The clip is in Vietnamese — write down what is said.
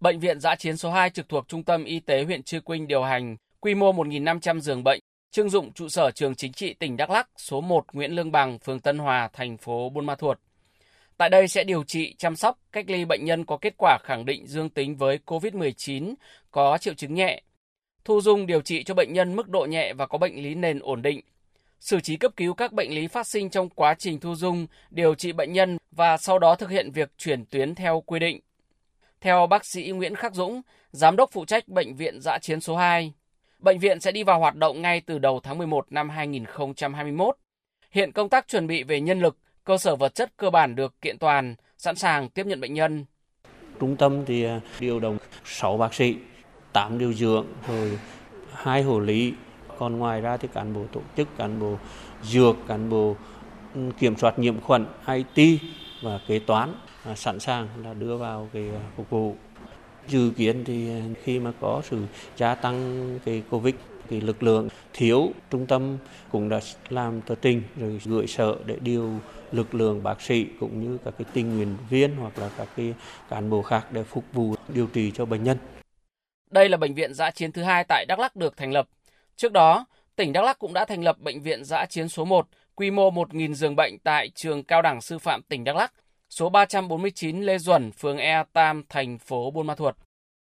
Bệnh viện giã chiến số 2 trực thuộc Trung tâm Y tế huyện Chư Quynh điều hành, quy mô 1.500 giường bệnh, trưng dụng trụ sở trường chính trị tỉnh Đắk Lắk số 1 Nguyễn Lương Bằng, phường Tân Hòa, thành phố Buôn Ma Thuột. Tại đây sẽ điều trị, chăm sóc, cách ly bệnh nhân có kết quả khẳng định dương tính với COVID-19, có triệu chứng nhẹ, thu dung điều trị cho bệnh nhân mức độ nhẹ và có bệnh lý nền ổn định, xử trí cấp cứu các bệnh lý phát sinh trong quá trình thu dung, điều trị bệnh nhân và sau đó thực hiện việc chuyển tuyến theo quy định. Theo bác sĩ Nguyễn Khắc Dũng, giám đốc phụ trách bệnh viện Giã chiến số 2, bệnh viện sẽ đi vào hoạt động ngay từ đầu tháng 11 năm 2021. Hiện công tác chuẩn bị về nhân lực, cơ sở vật chất cơ bản được kiện toàn, sẵn sàng tiếp nhận bệnh nhân. Trung tâm thì à, điều động 6 bác sĩ, 8 điều dưỡng, rồi hai hộ lý. Còn ngoài ra thì cán bộ tổ chức, cán bộ dược, cán bộ ừ, kiểm soát nhiễm khuẩn, IT và kế toán À, sẵn sàng là đưa vào cái à, phục vụ. Dự kiến thì à, khi mà có sự gia tăng cái Covid cái lực lượng thiếu trung tâm cũng đã làm tờ trình rồi gửi sở để điều lực lượng bác sĩ cũng như các cái tình nguyện viên hoặc là các cái cán bộ khác để phục vụ điều trị cho bệnh nhân. Đây là bệnh viện giã chiến thứ hai tại Đắk Lắk được thành lập. Trước đó, tỉnh Đắk Lắk cũng đã thành lập bệnh viện giã chiến số 1, quy mô 1.000 giường bệnh tại trường cao đẳng sư phạm tỉnh Đắk Lắk, số 349 Lê Duẩn, phường E Tam, thành phố Buôn Ma Thuột.